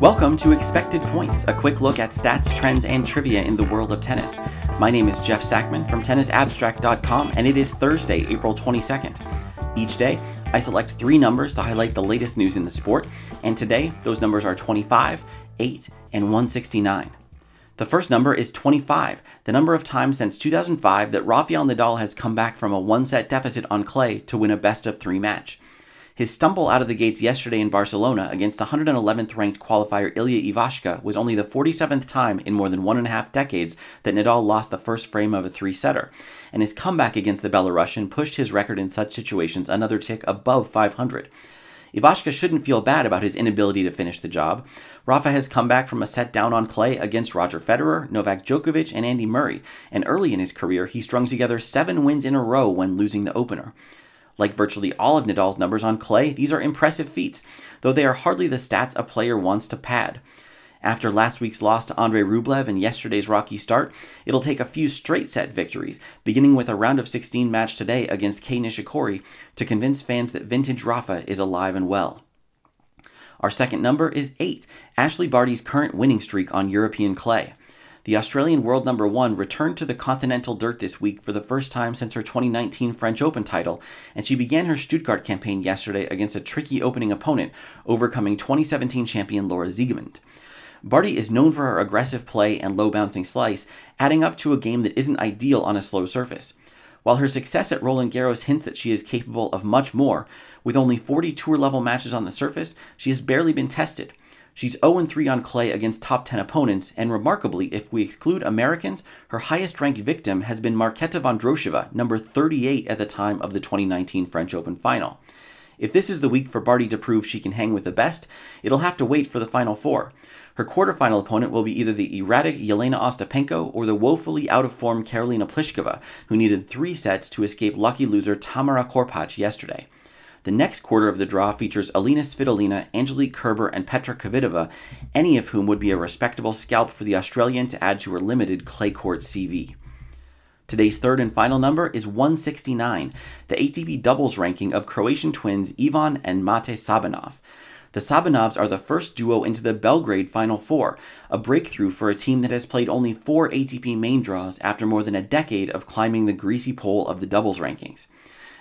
Welcome to Expected Points, a quick look at stats, trends, and trivia in the world of tennis. My name is Jeff Sackmann from tennisabstract.com, and it is Thursday, April 22nd. Each day, I select three numbers to highlight the latest news in the sport, and today, those numbers are 25, 8, and 169. The first number is 25, the number of times since 2005 that Rafael Nadal has come back from a one set deficit on clay to win a best of three match. His stumble out of the gates yesterday in Barcelona against 111th ranked qualifier Ilya Ivashka was only the 47th time in more than one and a half decades that Nadal lost the first frame of a three setter, and his comeback against the Belarusian pushed his record in such situations another tick above 500. Ivashka shouldn't feel bad about his inability to finish the job. Rafa has come back from a set down on clay against Roger Federer, Novak Djokovic, and Andy Murray, and early in his career he strung together seven wins in a row when losing the opener. Like virtually all of Nadal's numbers on clay, these are impressive feats, though they are hardly the stats a player wants to pad. After last week's loss to Andrei Rublev and yesterday's rocky start, it'll take a few straight set victories, beginning with a round of 16 match today against Kei Nishikori, to convince fans that vintage Rafa is alive and well. Our second number is 8, Ashleigh Barty's current winning streak on European clay. The Australian world number one returned to the continental dirt this week for the first time since her 2019 French Open title, and she began her Stuttgart campaign yesterday against a tricky opening opponent, overcoming 2017 champion Laura Siegemund. Barty is known for her aggressive play and low bouncing slice, adding up to a game that isn't ideal on a slow surface. While her success at Roland Garros hints that she is capable of much more, with only 40 tour level matches on the surface, she has barely been tested. She's 0 3 on clay against top 10 opponents, and remarkably, if we exclude Americans, her highest ranked victim has been Marketa Vondrousova, number 38 at the time of the 2019 French Open final. If this is the week for Barty to prove she can hang with the best, it'll have to wait for the Final Four. Her quarterfinal opponent will be either the erratic Jelena Ostapenko or the woefully out of form Karolina Pliskova, who needed three sets to escape lucky loser Tamara Korpatsch yesterday. The next quarter of the draw features Elina Svitolina, Angelique Kerber, and Petra Kvitova, any of whom would be a respectable scalp for the Australian to add to her limited clay court CV. Today's third and final number is 169, the ATP doubles ranking of Croatian twins Ivan and Mate Sabanov. The Sabanovs are the first duo into the Belgrade Final Four, a breakthrough for a team that has played only four ATP main draws after more than a decade of climbing the greasy pole of the doubles rankings.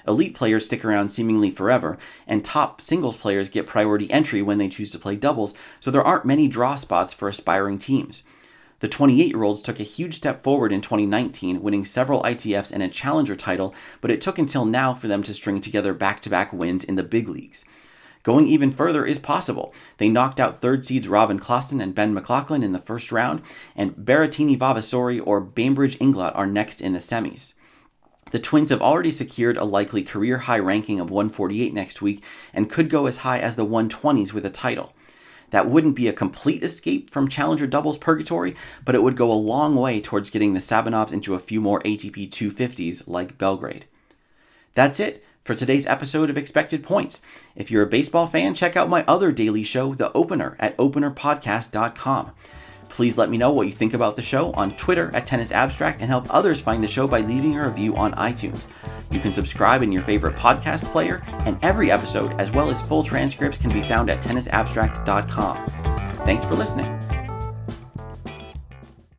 Elite players stick around seemingly forever, and top singles players get priority entry when they choose to play doubles, so there aren't many draw spots for aspiring teams. The 28 year olds took a huge step forward in 2019, winning several ITFs and a challenger title, but it took until now for them to string together back to back wins in the big leagues. Going even further is possible. They knocked out third seeds Raven Klaasen and Ben McLachlan in the first round, and Berrettini Vavassori or Bambridge Inglot are next in the semis. The Twins have already secured a likely career high ranking of 148 next week and could go as high as the 120s with a title. That wouldn't be a complete escape from Challenger doubles purgatory, but it would go a long way towards getting the Sabanovs into a few more ATP 250s like Belgrade. That's it for today's episode of Expected Points. If you're a baseball fan, check out my other daily show, The Opener, at openerpodcast.com. Please let me know what you think about the show on Twitter at Tennis Abstract and help others find the show by leaving a review on iTunes. You can subscribe in your favorite podcast player, and every episode, as well as full transcripts, can be found at tennisabstract.com. Thanks for listening.